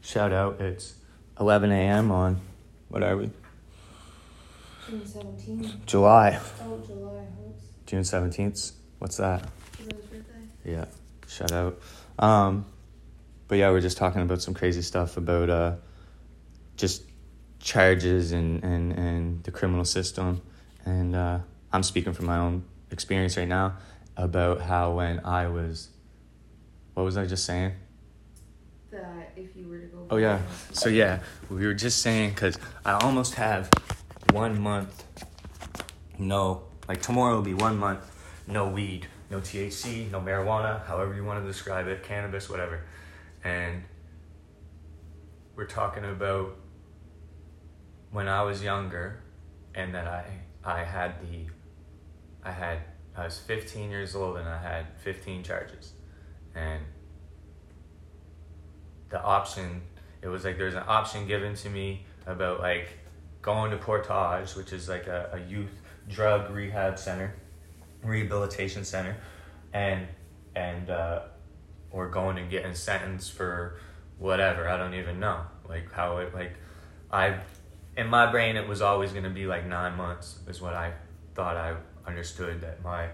shout out. It's 11 a.m. on, what are we? June seventeenth. July. Oh, July. Oops. June 17th. What's that his birthday? Yeah, shout out. Um, but yeah, we're just talking about some crazy stuff about uh, just charges and, and, and the criminal system. And uh, I'm speaking from my own experience right now about how when I was, what was I just saying? That if you were to go. Oh yeah. So yeah, we were just saying because I almost have one month. No, like tomorrow will be one month. No weed, no THC, no marijuana, however you want to describe it, cannabis, whatever. And we're talking about when I was younger, and that I I had the I had I was 15 years old and I had 15 charges, and the option it was like there's an option given to me about like going to portage which is like a, a youth drug rehab center rehabilitation center and and uh or going and getting sentenced for whatever i don't even know like how it like i in my brain it was always to be like nine months is what i thought i understood that my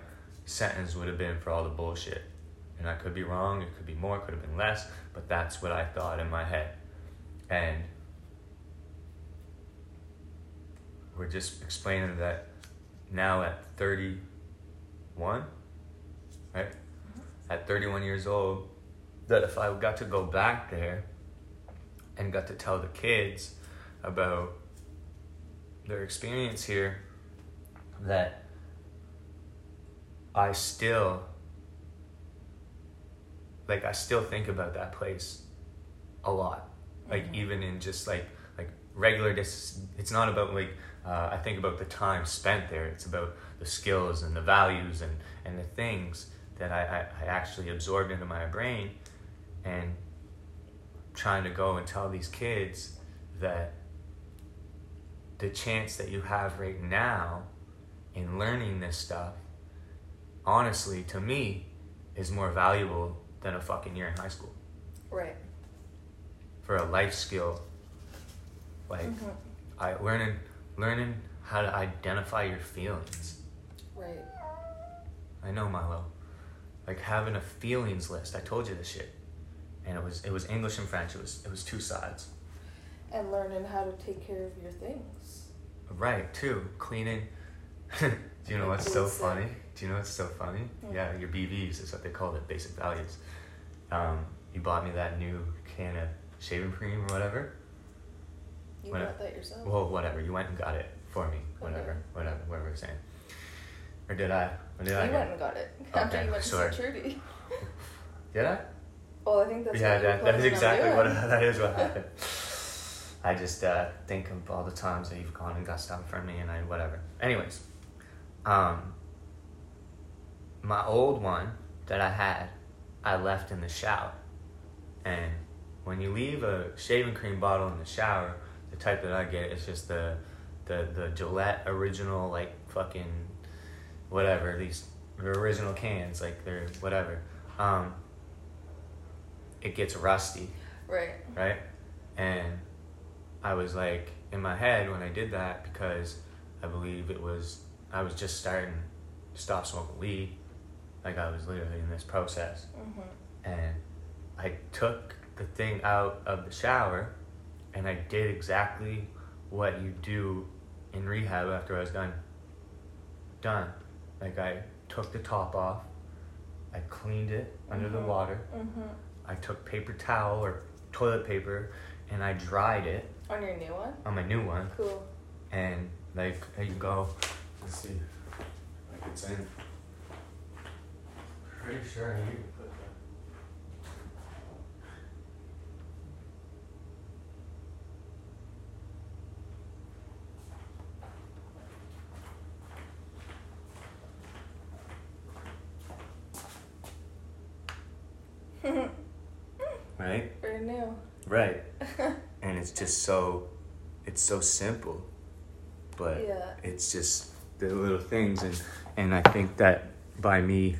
sentence would have been for all the bullshit and I could be wrong, it could be more, it could have been less, but that's what I thought in my head. And we're just explaining that now at 31, right? Mm-hmm. At 31 years old, that if I got to go back there and got to tell the kids about their experience here, that I still like I still think about that place a lot. Like even in just like like regular dis it's not about like uh, I think about the time spent there. It's about the skills and the values and, and the things that I, I, I actually absorbed into my brain and trying to go and tell these kids that the chance that you have right now in learning this stuff honestly to me is more valuable than a fucking year in high school Right. for a life skill like Mhm. I learning learning how to identify your feelings. Right. I know Milo. Like having a feelings list. I told you this shit. And it was it was English and French. It was it was two sides. And learning how to take care of your things. Right, too. Cleaning. Do you know what's so funny? Do you know what's so funny? Mm. Yeah, your BVs is what they call it, basic values. Um, you bought me that new can of shaving cream or whatever. You I- that yourself. Well, whatever. You went and got it for me. Whatever. Okay. Whatever. Whatever we're saying. Or did I? Or did you I? went and got it after Okay, you went to sorry. see Trudy. Did I? Well, I think that's yeah, that, that is exactly what that is what happened. I just uh, think of all the times that you've gone and got stuff from me, and I whatever. Anyways, um, my old one that I had, I left in the shower, and when you leave a shaving cream bottle in the shower, the type that I get is just the the the Gillette original like fucking whatever these the original cans like they're whatever. Um, it gets rusty, Right. right? And I was like in my head when I did that because I believe it was I was just starting to stop smoking weed, like I was literally in this process, Mm-hmm. and I took the thing out of the shower, and I did exactly what you do in rehab after I was done. Done, like I took the top off, I cleaned it under the Mhm. water. Mm-hmm. I took paper towel or toilet paper and I dried it On your new one. on my new one. Cool. And like, there you go. Let's see. Like it's in. Pretty sure to put that. Right? Very new. Right. And it's just so, it's so simple, but Yeah. it's just the little things, and and I think that by me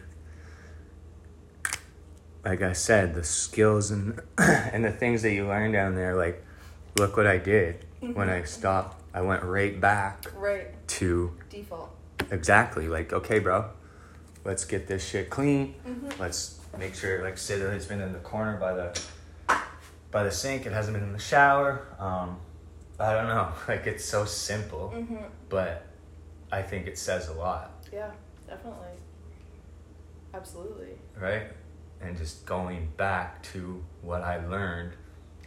like I said, the skills and and the things that you learn down there, like look what I did when I stopped. I went right back Right. to Default. exactly like okay, bro, let's get this shit clean. Mm-hmm. Let's make sure like sit it's been in the corner by the by the sink. It hasn't been in the shower. Um, I don't know. Like it's so simple, Mm-hmm. but I think it says a lot, Yeah, definitely. Absolutely. right? And just going back to what I learned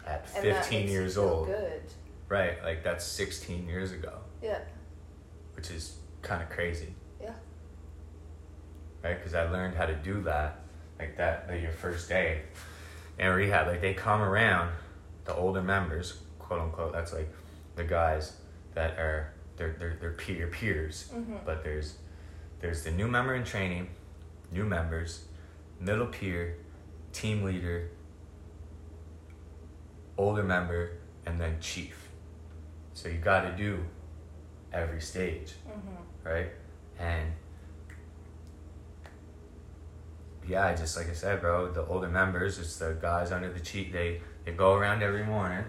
at And that 15 makes you years old. Good. Right, like that's 16 years ago, Yeah. which is kind of crazy, Yeah. right? Because I learned how to do that, like that, like your first day in rehab. Like they come around, the older members, quote unquote, that's like the guys that are, they're, they're, they're peer peers. Mm-hmm. But there's, there's the new member in training, new members, middle peer, team leader, older member, and then chief. So you got to do every stage, Mm-hmm. right? And yeah, just like I said, bro, the older members, it's the guys under the cheat. They they go around every morning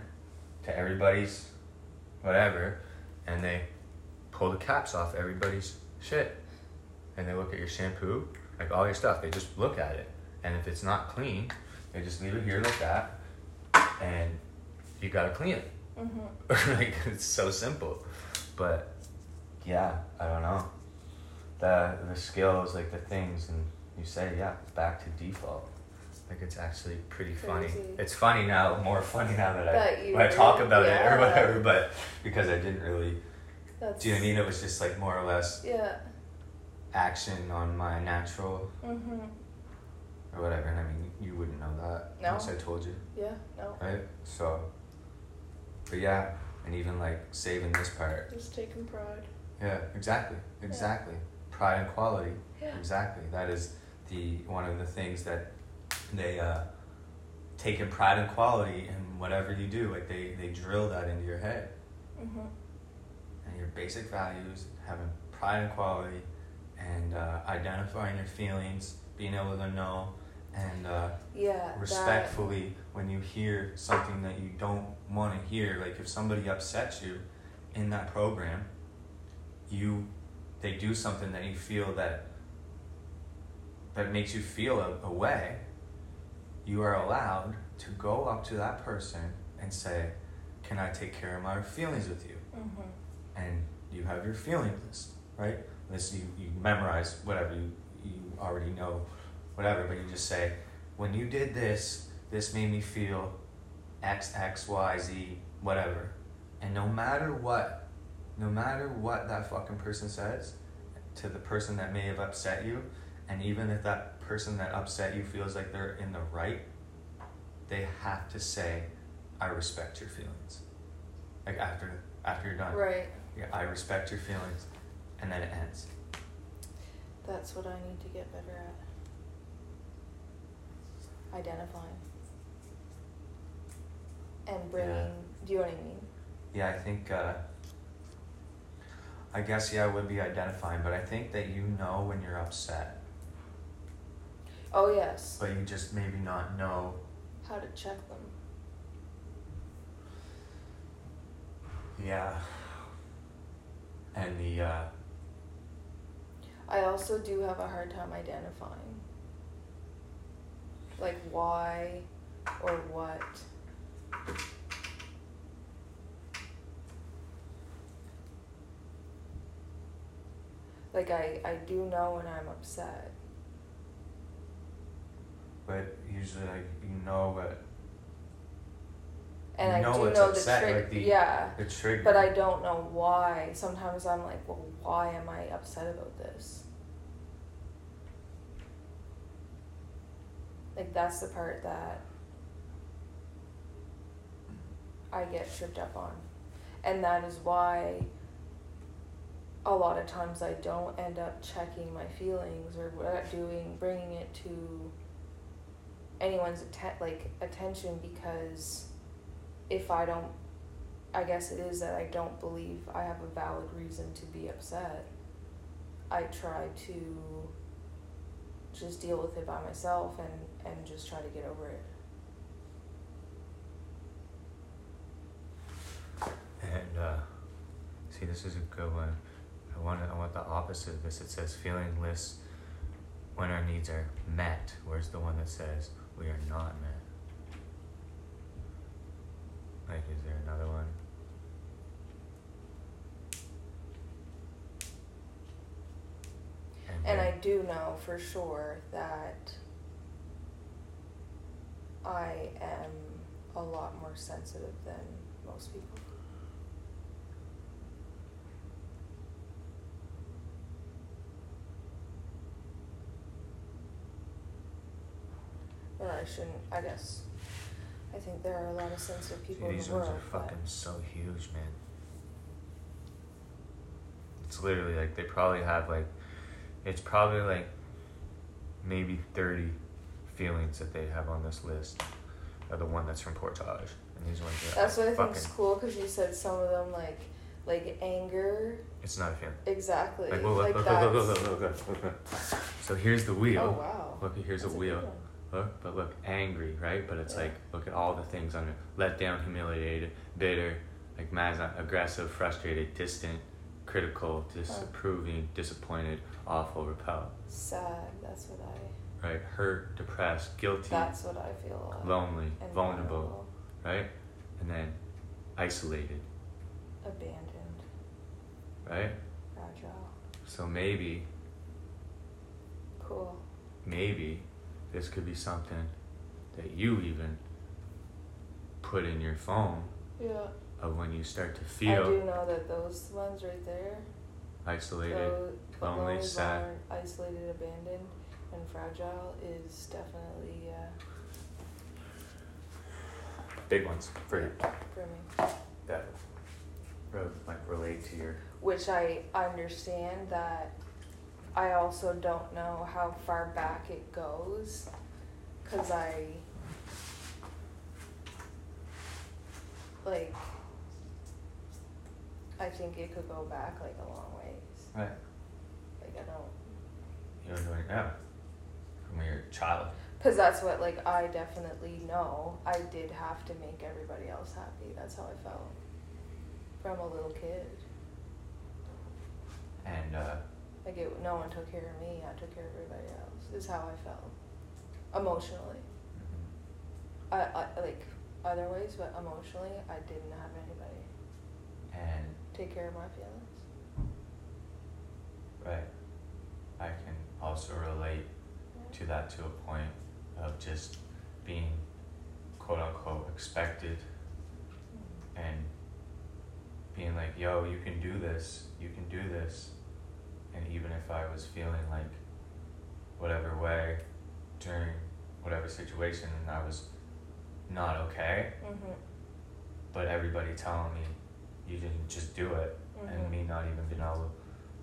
to everybody's whatever, and they pull the caps off everybody's shit, and they look at your shampoo, like all your stuff. They just look at it, and if it's not clean, they just leave it here like that, and you gotta clean it. Mm-hmm. like it's so simple, but yeah, I don't know. The the skills, like the things, and you say yeah, back to default. Like it's actually pretty funny. It's funny now, more funny now that, That I when I talk about it yeah. or whatever. But because I didn't really, That's. do you know what I mean? It was just like more or less Yeah. Action on my natural Mm-hmm. or whatever. And I mean, you wouldn't know that No. unless I told you. Yeah. No. right? So, but yeah, and even like saving this part. Just taking pride. Yeah, exactly, exactly. Pride and quality, Yeah. exactly. That is the one of the things that they uh, taking pride and quality in whatever you do. Like they they drill that into your head Mm-hmm. and your basic values, having pride and quality, and uh, identifying your feelings, being able to know, and. Uh, Yeah. respectfully when you hear something that you don't want to hear like if somebody upsets you in that program you they do something that you feel that that makes you feel a, a way you are allowed to go up to that person and say can i take care of my feelings with you Mm-hmm. and you have your feelings list, right? This you, you memorize whatever you, you already know, whatever, but you just say, when you did this, this made me feel X, X, Y, Z, whatever. And no matter what, no matter what that fucking person says to the person that may have upset you, and even if that person that upset you feels like they're in the right, they have to say, I respect your feelings. Like after after you're done. Right. Yeah, I respect your feelings, and then. That's what I need to get better at. Identifying. And bringing. Yeah. Do you know what I mean? Yeah, I think. Uh, I guess yeah, I would be identifying, but I think that you know when you're upset, Oh yes. but you just maybe not know. How to check them. Yeah. And the uh, I also do have a hard time identifying. Like why or what. Like I, I do know when I'm upset. but usually like you know what And I do know the trick like the- yeah. the trigger. But I don't know why. Sometimes I'm like, well, why am I upset about this? Like, that's the part that I get tripped up on. And that is why a lot of times I don't end up checking my feelings or doing, bringing it to anyone's atten- like attention because if I don't I guess it is that I don't believe I have a valid reason to be upset. I try to just deal with it by myself and and just try to get over it. And uh, see, this is a good one. I want I want the opposite of this. It says feeling less when our needs are met. Where's the one that says we are not met? Like, is there another one? And then- I do know for sure that I am a lot more sensitive than most people. Or I shouldn't, I guess. I think there are a lot of sensitive people in these the ones world. are but- fucking so huge, man. It's literally like they probably have like, it's probably like maybe 30 feelings that they have on this list are the one that's from Portage. And these ones are That's what I think is cool because you said some of them like like anger. it's not a feeling. Exactly. Like, look, look, like look, look, look, look, look, look, look, look. So here's the wheel. Oh wow. Look, here's That's a wheel. one. Look, but look, angry, right? But it's Yeah. like, look at all the things under let down, humiliated, bitter, like mad, aggressive, frustrated, distant, critical, disapproving, disappointed, awful, repelled, Sad. That's what I. right? Hurt, depressed, guilty, That's what I feel. lot. lonely, And vulnerable, right? And then isolated, Abandoned. right? Fragile. So maybe, Cool. maybe this could be something that you even put in your phone Yeah. of when you start to feel. I do know that those ones right there. isolated, lonely, sad. isolated, abandoned, and fragile is definitely uh, big ones for you for me. that like relate to your Which I understand that I also don't know how far back it goes because I like I think it could go back like a long ways. right. Like I don't You were doing yeah from when you're a child. because that's what like I definitely know. I did have to make everybody else happy. That's how I felt from a little kid. And uh, Like it, no one took care of me. I took care of everybody else. Is how I felt emotionally. mhm. I, I like other ways, but emotionally, I didn't have anybody and take care of my feelings. right, I can also relate to that to a point of just being quote unquote expected and being like, yo, you can do this, you can do this. And even if I was feeling like whatever way during whatever situation and I was not okay, Mm-hmm. but everybody telling me you didn't just do it and Mhm. me not even being able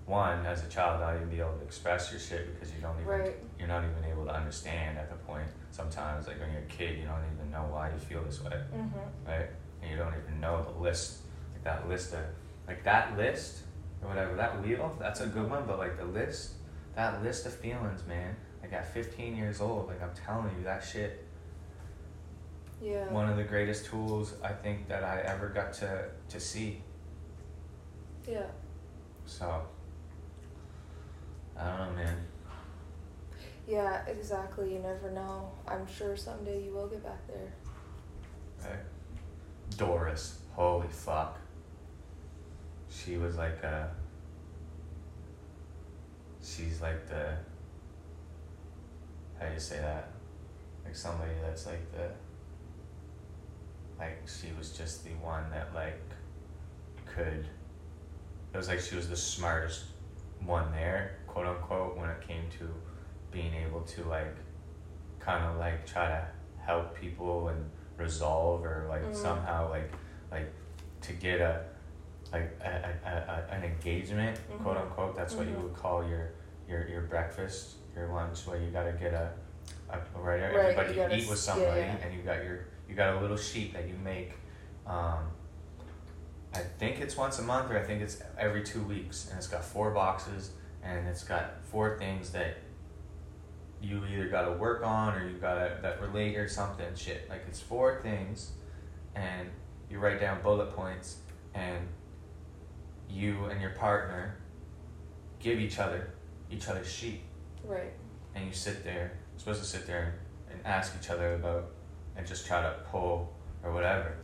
one, as a child not even be able to express your shit because you don't even Right. you're not even able to understand at the point sometimes like when you're a kid you don't even know why you feel this way Mm-hmm. right? And you don't even know the list, like that list of, like that list or whatever, that wheel, that's a good one, but like the list, that list of feelings, man, like at 15 years old, like I'm telling you, that shit, Yeah. one of the greatest tools I think that I ever got to, to see. Yeah. So, I don't know, man. Yeah. Exactly. You never know. I'm sure someday you will get back there. Right? Doris, holy fuck. She was like a. She's like the. How do you say that? Like somebody that's like the. Like she was just the one that like could. It was like she was the smartest one there, quote unquote, when it came to being able to like kind of like try to help people and resolve or like Mhm. somehow like like to get a like a, a, a, an engagement quote Mhm. unquote that's what you Mhm. would call your your your breakfast your lunch where you gotta get a, a right, Right, everybody you eat with s- yeah, somebody yeah. and you got your you got a little sheet that you make um I think it's once a month or I think it's every two weeks and it's got four boxes and it's got four things that you either gotta work on or you gotta that relate or something shit. Like it's four things and you write down bullet points and you and your partner give each other each other's sheet Right. and you sit there you're supposed to sit there and ask each other about and just try to pull or whatever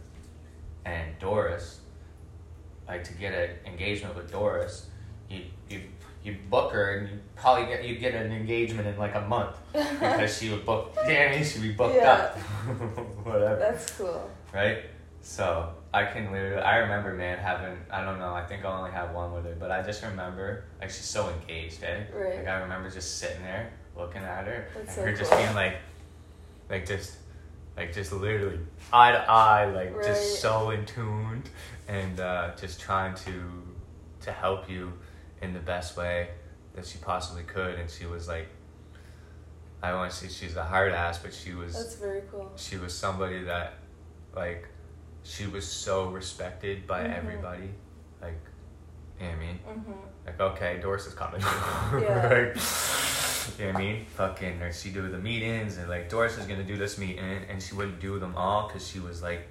and doris like to get an engagement with doris you you you book her and you probably get you get an engagement in like a month because she would book yeah she'd be booked Yeah. up whatever That's cool. right? So I can literally, I remember, man, having, I don't know, I think I only had one with her, but I just remember, like, she's so engaged, eh? Right. Like, I remember just sitting there looking at her, That's and so her just being like, like, just, like, just literally eye to eye, like, Right. just so in tuned, and uh, just trying to, to help you in the best way that she possibly could. And she was like, I don't want to say she's a hard ass, but she was That's very cool. she was somebody that like she was so respected by Mhm. everybody like you know what I mean Mm-hmm. like okay Doris is coming Yeah. like, you know what I mean fucking or she do the meetings and like Doris is gonna do this meeting and she wouldn't do them all because she was like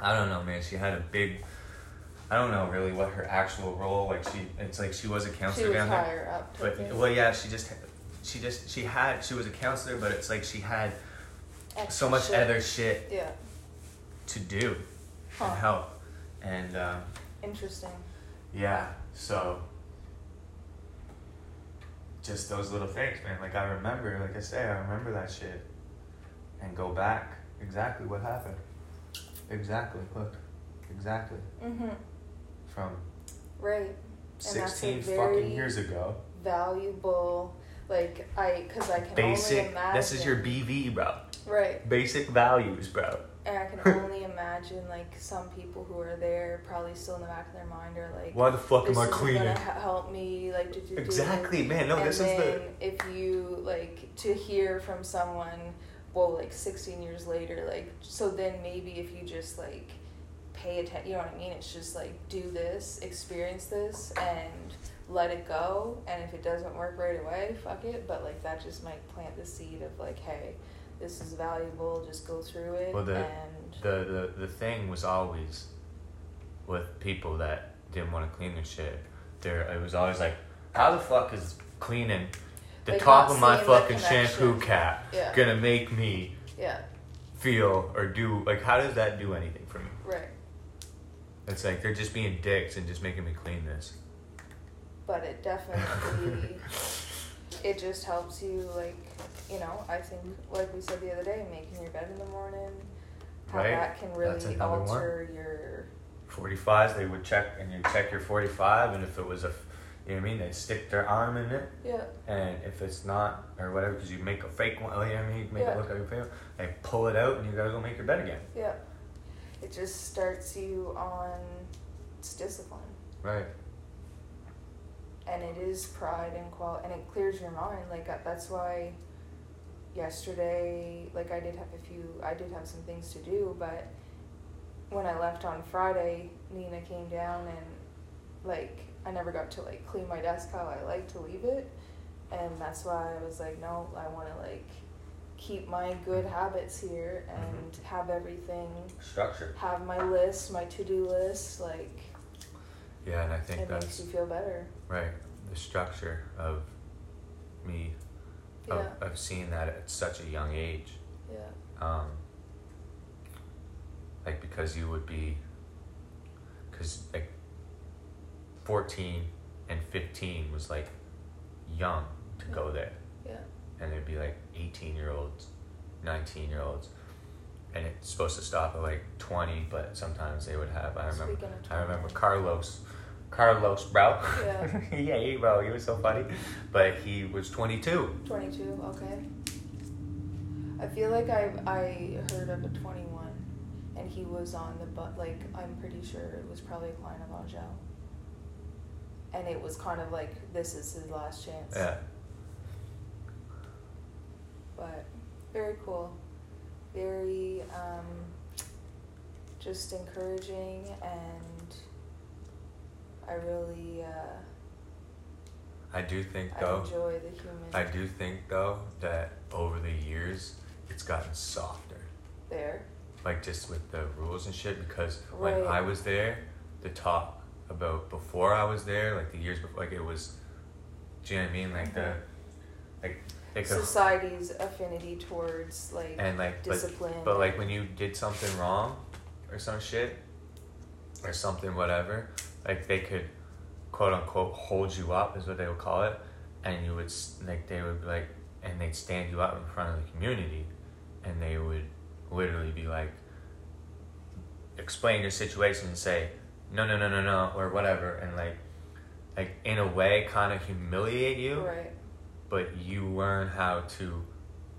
I don't know man she had a big I don't know really what her actual role like she it's like she was a She counselor was down there higher up. but well yeah she just she just she had she was a counselor but it's like she had so much shit. other shit Yeah. to do Huh. and help. And um, Interesting. yeah, so just those little things, man. Like I remember, like I say, I remember that shit, and go back exactly what happened. Exactly, look, exactly Mm-hmm. from Right. sixteen fucking years ago. Valuable. Like I, cause I can only Basic. imagine. This is your BV, bro. Right. Basic values, bro. And I can only imagine like some people who are there probably still in the back of their mind are like, Why the fuck am I cleaning? gonna help me like do, do, do. Exactly, man. No, and this is then the. if you like to hear from someone, well, like sixteen years later, like so then maybe if you just like pay attention, you know what I mean? It's just like do this, experience this, and let it go. And if it doesn't work right away, fuck it. But like that just might plant the seed of like, hey, this is valuable. Just go through it. Well, the- and the, the the thing was always with people that didn't want to clean their shit. There, it was always like, how the fuck is cleaning the Like, top of my fucking shampoo cap Yeah. gonna make me yeah, feel or do like how does that do anything for me? right. It's like they're just being dicks and just making me clean this. but it definitely it just helps you like you know i think like we said the other day making your bed in the morning how Right. that can really another one. alter your Forty fives, they would check and you check your forty five, and if it was a, you know what I mean, they'd stick their arm in it. yeah And if it's not, or whatever, because you make a fake one, oh, you know what I mean? You Make Yeah. it look like a fake one. They pull it out and you gotta go make your bed again. yeah it just starts you on it's discipline Right. And it is pride and qual and it clears your mind like uh, that's why yesterday like i did have a few i did have some things to do but when i left on friday nina came down and like i never got to like clean my desk how i like to leave it and that's why i was like no i want to like keep my good habits here and have everything Structure. have my list my to-do list like Yeah, and I think it makes you feel better right. The structure of me, yeah of, of seeing that at such a young age. yeah Um, like, because you would be, because like 14 and 15 was like young to go there. yeah and there'd be like 18 year olds 19 year olds and it's supposed to stop at like 20 but sometimes they would have i remember i remember 20. carlos carlos bro Yeah. yeah bro he was so funny but he was 22 22, okay. I feel like I I heard of a 21 and he was on the but like I'm pretty sure it was probably a client of Angel. And it was kind of like this is his last chance. yeah But very cool. Very um just encouraging and I really uh I do think I though. enjoy the human I do think though that over the years it's gotten softer. there. Like just with the rules and shit because when I was there, the talk about before I was there, like the years before like it was do you know what I mean? Like the like Society's affinity towards like and like but, discipline. but like when you did something wrong or some shit or something whatever, like they could quote unquote hold you up is what they would call it, and you would like they would be like and they'd stand you up in front of the community, and they would literally be like explain your situation and say no no no no no or whatever and like like in a way kind of humiliate you right. but you learn how to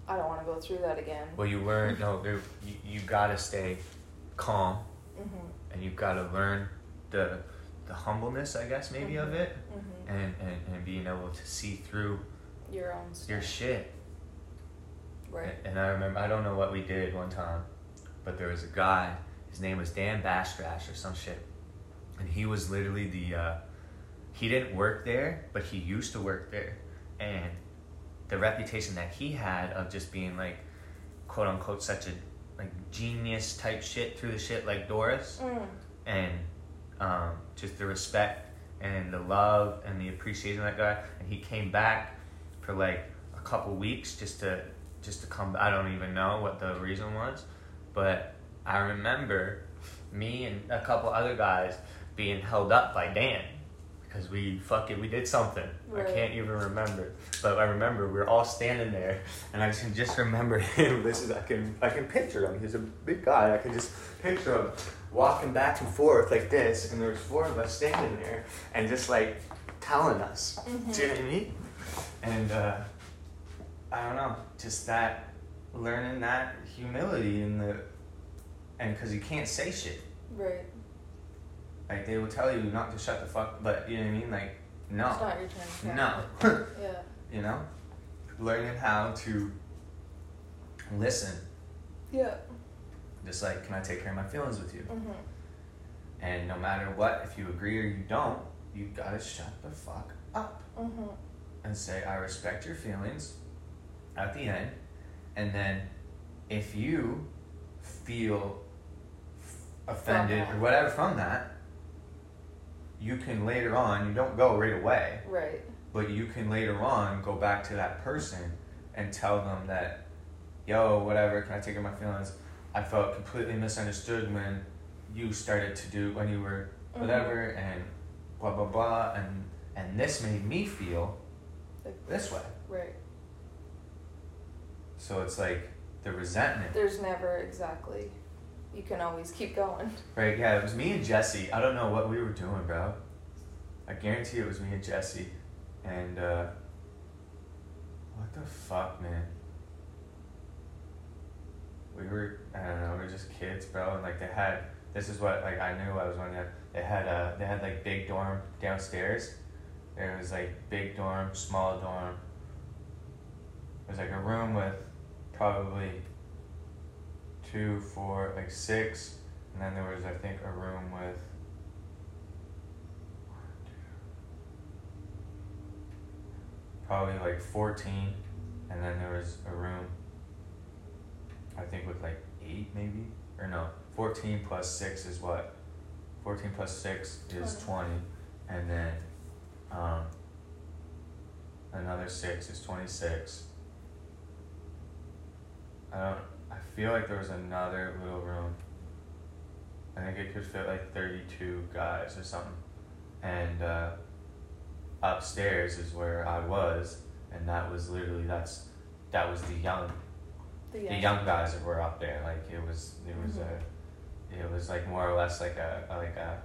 I don't want to go through that again. well you learn no you, you gotta stay calm Mhm. and you've got to learn the the humbleness i guess maybe of it Mhm. and, and and being able to see through Your own stuff. your shit Right. And, and I remember, I don't know what we did one time, but there was a guy, his name was Dan Bastrash or some shit. And he was literally the, uh, he didn't work there, but he used to work there. And the reputation that he had of just being like, quote unquote, such a like genius type shit through the shit like Doris Mm. and um, just the respect and the love and the appreciation of that guy. And he came back for like a couple weeks just to just to come. I don't even know what the reason was, but I remember me and a couple other guys being held up by Dan because we fucking we did something. I can't even remember, but I remember we were all standing there, and I can just remember him. This is I can I can picture him. He's a big guy. I can just picture him walking back and forth like this, and there was four of us standing there, and just like telling us. Mhm. Do you know what I mean? And uh, I don't know, just that learning that humility and the and because you can't say shit. Right. Like they will tell you not to shut the fuck, but you know what I mean? Like It's no, not your turn. no, Yeah. you know, learning how to listen. Yeah. Just like, can I take care of my feelings with you? Mhm. And no matter what, if you agree or you don't, you gotta shut the fuck up Mhm. and say, I respect your feelings at the end. And then if you feel offended or whatever from that, you can later on, you don't go right away, Right. but you can later on go back to that person and tell them that, yo, whatever, can I take care of my feelings? I felt completely misunderstood when you started to do, when you were Mhm. whatever, and blah, blah, blah. And, and this made me feel Like, this way. right. So it's like the resentment. There's never exactly. You can always keep going. Right, yeah, it was me and Jesse. I don't know what we were doing, bro. I guarantee it was me and Jesse. And, uh, what the fuck, man? We were, I don't know, we were just kids, bro. And, like, they had, this is what, like, I knew I was going to, they had, a they had, like, big dorm downstairs. There was, like, big dorm, small dorm. It was, like, a room with probably two, four, like six, and then there was I think a room with probably like fourteen, and then there was a room I think with like eight maybe or no fourteen plus six is what fourteen plus six is Twenty. twenty, and then um, another six is twenty six. I don't. I feel like there was another little room. I think it could fit like thirty-two guys or something, and uh, upstairs is where I was, and that was literally that's that was the young The, the young guys that were up there. Like it was it was a it was like more or less like a like a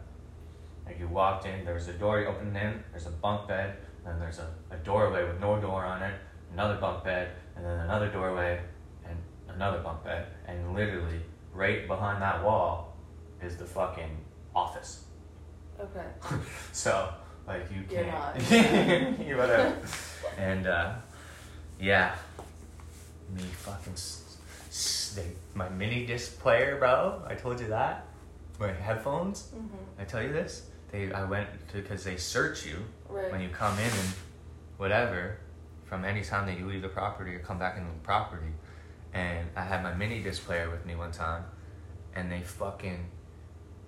like you walked in. There was a door you opened in. There's a bunk bed. Then there's a, a doorway with no door on it. Another bunk bed, and then another doorway, and another bunk bed. And literally right behind that wall is the fucking office. Okay. So like you You're can't. not. you whatever. and uh, yeah, me fucking they, my mini disc player, bro. I told you that. My headphones. Mhm. I tell you this. They I went because they search you Right. when you come in and whatever from any time that you leave the property or come back into the property. And I had my mini disc player with me one time, and they fucking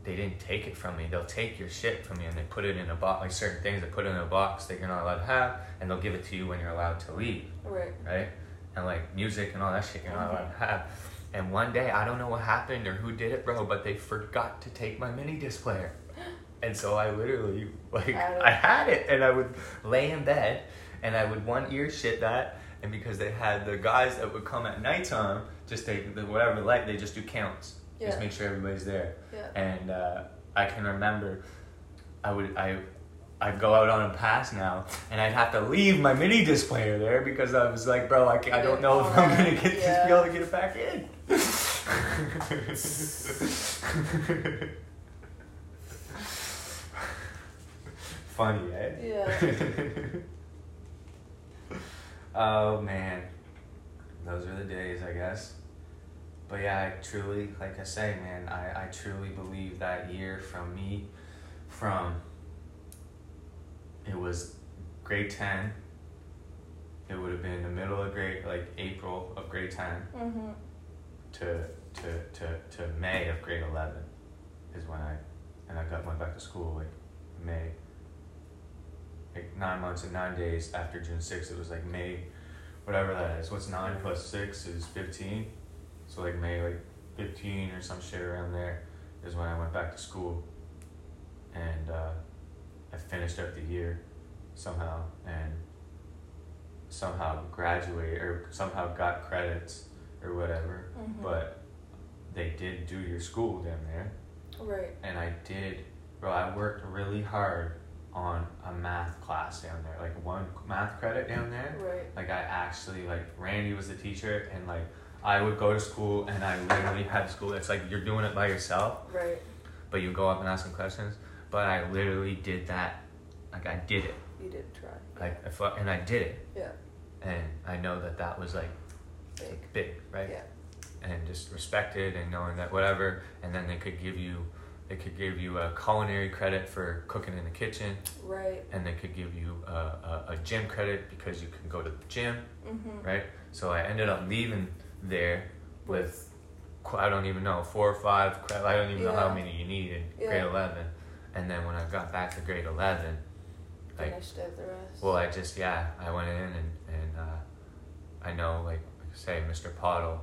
they didn't take it from me. They'll take your shit from you and they put it in a box, like certain things they put it in a box that you're not allowed to have, and they'll give it to you when you're allowed to leave, Right. right? And like music and all that shit allowed Mhm. have. And one day, I don't know what happened or who did it, bro, but they forgot to take my mini disc player. And so I literally, like, it. I had it, and I would lay in bed, and I would one ear shit that, and because they had the guys that would come at nighttime, just take the whatever light, they just do counts, just make sure everybody's there. Yeah. And uh, I can remember, I would I. I'd go out on a pass now, and I'd have to leave my mini disc player there because I was like, bro, I, I don't know if I'm gonna get Yeah. be able to get it back in. Funny, eh? Yeah. oh man, those are the days, I guess. But yeah, I truly, like I say, man, I, I truly believe that year from me, from it was grade 10, it would have been the middle of grade, like April of grade 10 Mhm. to, to, to, to May of grade 11 is when I, and I got went back to school like May. Like nine months and nine days after June 6th, it was like May, whatever that is. What's nine plus six is 15. So like May like 15 or some shit around there is when I went back to school. And uh, I finished up the year somehow and somehow graduated or somehow got credits or whatever. Mhm. But they did do your school down there. Right. And I did, bro, I worked really hard on a math class down there, like one math credit down there. Right. Like I actually like Randy was the teacher and like I would go to school and I literally had school. It's like you're doing it by yourself, Right. but you go up and ask them questions. But I literally did that. Like I did it. You did try. Like I fu- and I did it. Yeah. And I know that that was like Big. big, right? Yeah. And just respected and knowing that whatever. And then they could give you, they could give you a culinary credit for cooking in the kitchen. Right. and they could give you a, a, a gym credit because you can go to the gym, Mhm. right? So I ended up leaving there with I don't even know four or five. I don't even know how many you need in Yeah. grade eleven. And then when I got back to grade eleven, like Finished out the rest. well, I just yeah, I went in and and uh, I know like, say, Mr. Pottle,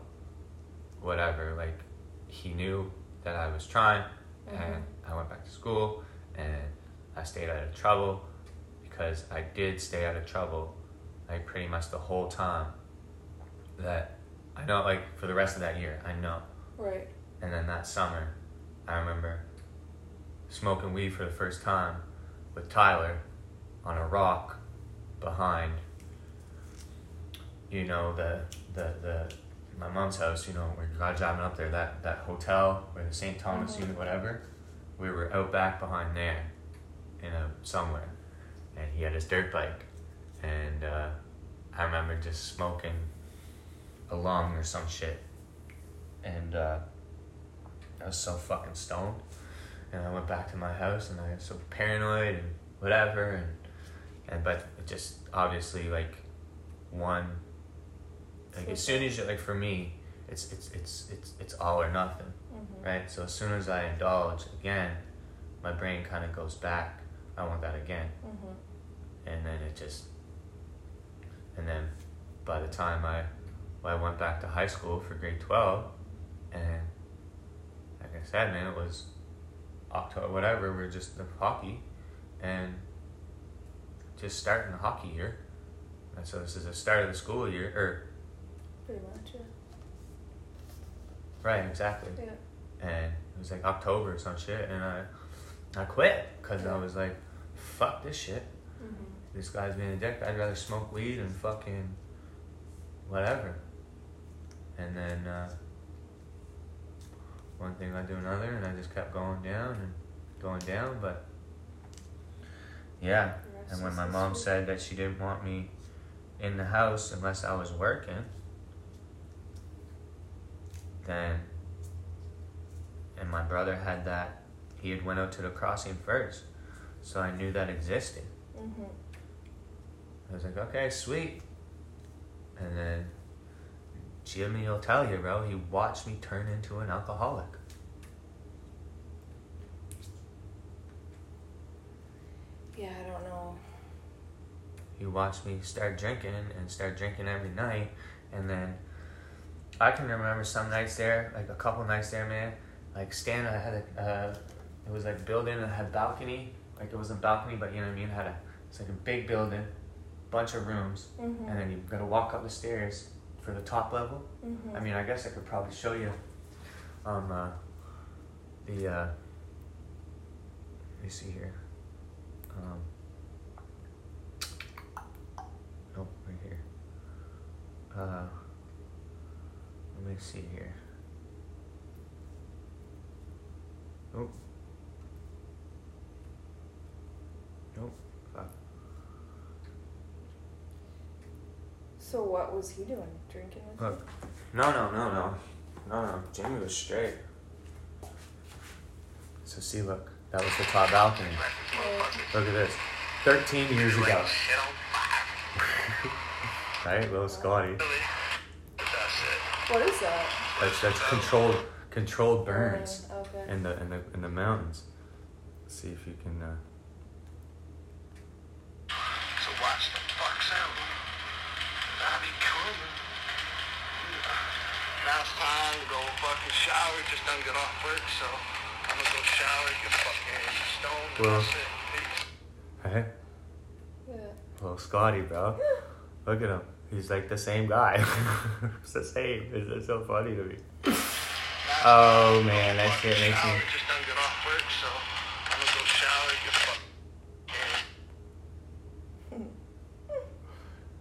whatever, like he knew that I was trying, and Mhm. I went back to school, and I stayed out of trouble because I did stay out of trouble, like pretty much the whole time. That I know, like for the rest of that year, I know. Right. And then that summer, I remember smoking weed for the first time with Tyler on a rock behind, you know, the the the my mom's house. You know, we're God driving up there. That that hotel where the St. Thomas Mhm. unit, whatever. We were out back behind there, in a somewhere, and he had his dirt bike, and uh, I remember just smoking a lung or some shit, and uh, I was so fucking stoned, and I went back to my house, and I was so paranoid and whatever, and and but it just obviously like one, like as soon as you like for me, it's it's it's it's it's all or nothing Mhm. right? So as soon as I indulge again, my brain kind of goes back. I want that again, Mhm. and then it just, and then by the time I, well, I went back to high school for grade twelve, and like I said, man, it was October, whatever. We're just the hockey, and just starting the hockey year, and so this is the start of the school year, or Pretty much. Yeah. right, exactly. Yeah. and it was like October or some shit, and I I quit because I was like, fuck this shit. Mhm. This guy's being a dick. I'd rather smoke weed and fucking whatever. And then uh, one thing led to another, and I just kept going down and going down. But yeah, and when my mom said that she didn't want me in the house unless I was working, then and my brother had that he had went out to the crossing first, so I knew that existed. Mhm. I was like, okay, sweet. And then Jimmy will tell you, bro, he watched me turn into an alcoholic. Yeah, I don't know. He watched me start drinking and start drinking every night. And then I can remember some nights there, like a couple nights there, man. Like standing, I had a, uh, it was like building that had balcony. Like it wasn't balcony, but you know what I mean. It had a, it's like a big building, bunch of rooms, Mm-hmm. and then you gotta walk up the stairs for the top level. mm-hmm. I mean, I guess I could probably show you um, uh, the. Uh, let me see here. Um, nope, right here. Uh, let me see here. Nope. Nope. Fuck. So what was he doing? Drinking with you? Look. No, no, no, no. No, no. Jamie was straight. So see, look. That was the top balcony. Look at this. 13 years ago. right? Little Scotty. What is that? That's that's controlled controlled burns Burn, Okay. in the in the in the mountains. Let's see if you can uh So watch the fuck's out. I'll be coming. Now it's time to go fucking shower. Just done get off work, so I'm gonna go shower, get fucking stoned. Well. That's it. Peace. hey, Yeah. little Scotty, bro. Look at him. He's like the same guy. it's the same. It's, it's so funny to me. Oh man, that shit makes me Just done get off work, so I'm gonna go shower, get fucking.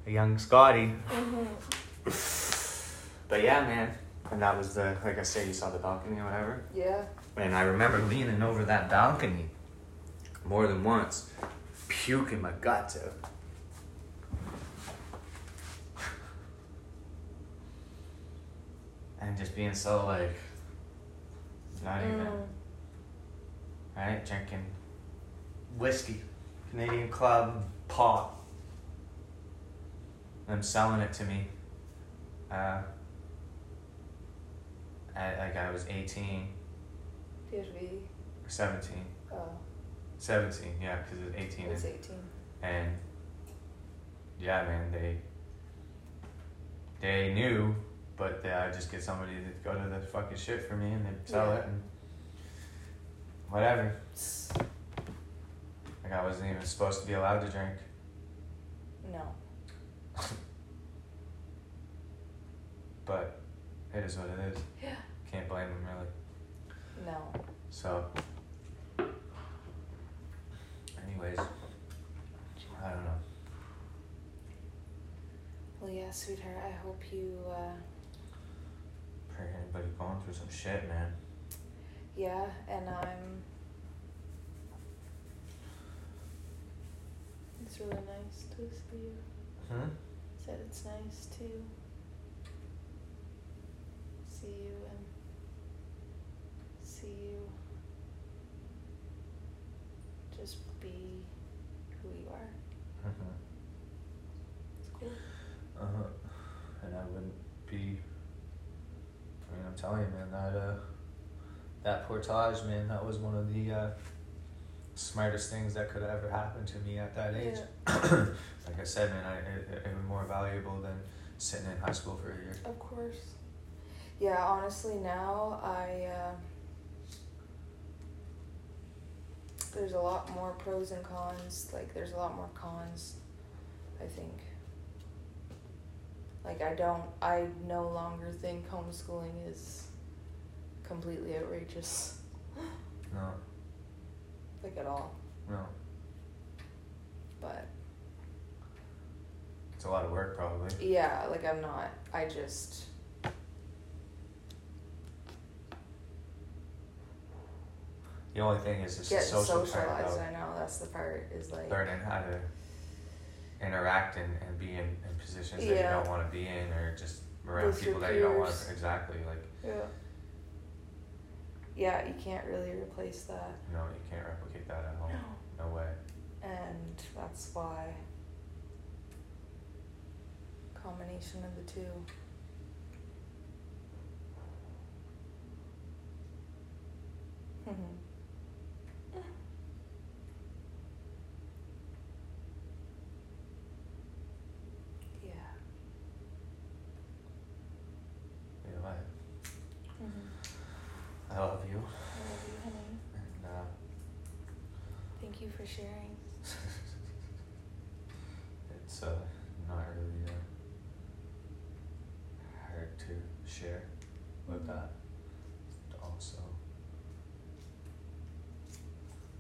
a young Scotty. Mm-hmm. But yeah, man. And that was the like I said, you saw the balcony or whatever. Yeah. And I remember leaning over that balcony more than once, puking my guts out. And just being so like, not even, Mm. right? Drinking whiskey, Canadian Club, pot. Them selling it to me. Uh, at, like I was 18 PSV. or 17. Oh, 17, yeah, because it was 18. it was and- 18. and yeah, man, they they knew, but they, I'd just get somebody to go to the fucking shit for me and they'd sell Yeah. it and whatever. Like I wasn't even supposed to be allowed to drink. No. But it is what it is. Yeah. Can't blame them really. No. So, anyways, I don't know. Well, yeah, sweetheart. I hope you. Uh, Pray anybody going through some shit, man. yeah, and I'm. It's really nice to see you. Hmm. Said it's nice to see you and see you just be who you are. Mm-hmm. It's cool. Uh huh. And I wouldn't be. I mean, I'm telling you, man, that uh, that portage, man, that was one of the uh, smartest things that could have ever happened to me at that age. like I said, man, I it, it was more valuable than sitting in high school for a year. Of course. Yeah, honestly, now I. Uh, there's a lot more pros and cons. Like, there's a lot more cons, I think. Like, I don't. I no longer think homeschooling is completely outrageous. No, Like, at all. no, But, it's a lot of work, probably. yeah, like, I'm not. I just. The only thing is just Get social socialized. I know that's the part. Is like. learning how to interact and, and be in, in positions that you don't want to be in or just around With people that you don't want exactly like Yeah. Yeah, you can't really replace that. no you can't replicate that at home no no way And that's why combination of the two. Mhm. yeah. You know, I, Mhm. I love you. I love you, honey. And, uh, Thank you for sharing. it's uh, not really uh, hard to share with that. It's also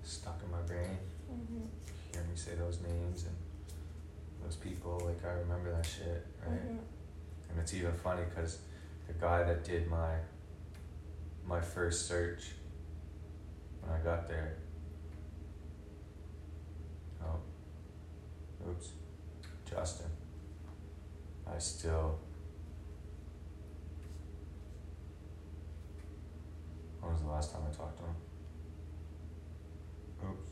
stuck in my brain. Mm-hmm. Me say those names and those people, like I remember that shit, right? Mm-hmm. And it's even funny because the guy that did my my first search when I got there. Oh, oops, Justin. I still. When was the last time I talked to him? Oops.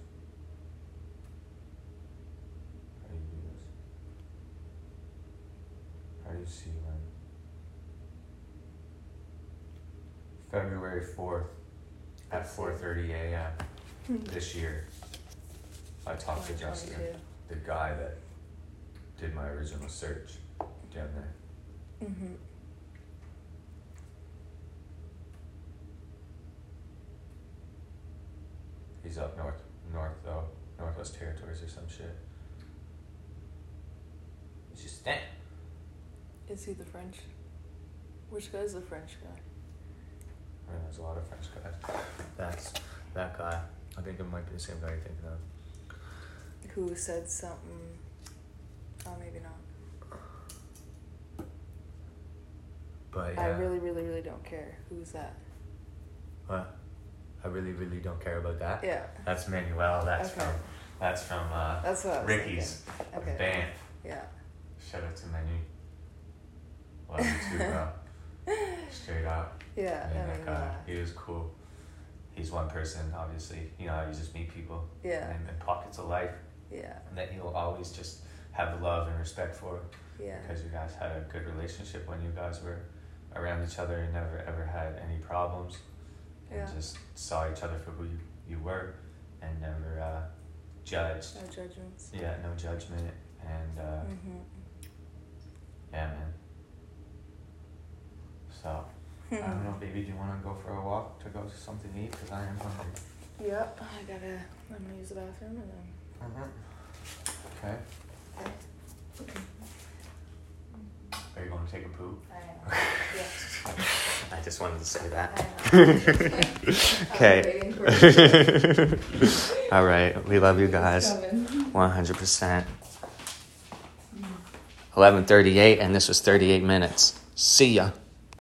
How do you do this? How see when? February fourth at four thirty AM this year. I talked to Justin, the guy that did my original search down there. Mm-hmm. He's up north, north though, Northwest Territories or some shit. He's just stand. Is he the French? Which guy's the French guy? I mean, there's a lot of French guys. That's that guy. I think it might be the same guy you're thinking of. Who said something? Oh, maybe not. But yeah, I really, really, really don't care. Who's that? what? I really, really don't care about that. Yeah, That's Manuel. That's Okay. from. That's from uh, that's what Ricky's. Okay. band. Yeah. Shout out to Menu. Love you too, bro. Straight up. Yeah. I mean, uh, he was cool. He's one person, obviously. You know, you just meet people yeah. in, in pockets of life Yeah. And that you'll always just have love and respect for Yeah. because you guys had a good relationship when you guys were around each other and never ever had any problems and Yeah. just saw each other for who you, you were and never uh, judged. No judgments. Yeah, no judgment. And uh, Mm-hmm. yeah, man. So, I don't hmm. know, baby, do you want to go for a walk to go to something to eat? Because I am hungry. Yep. I gotta. I'm gonna use the bathroom and then. Mm-hmm. Okay. Okay. Are you going to take a poop? I am. Yeah. I just wanted to say that. Okay. All right. We love you guys. 100%. 11:38 and this was 38 minutes. See ya.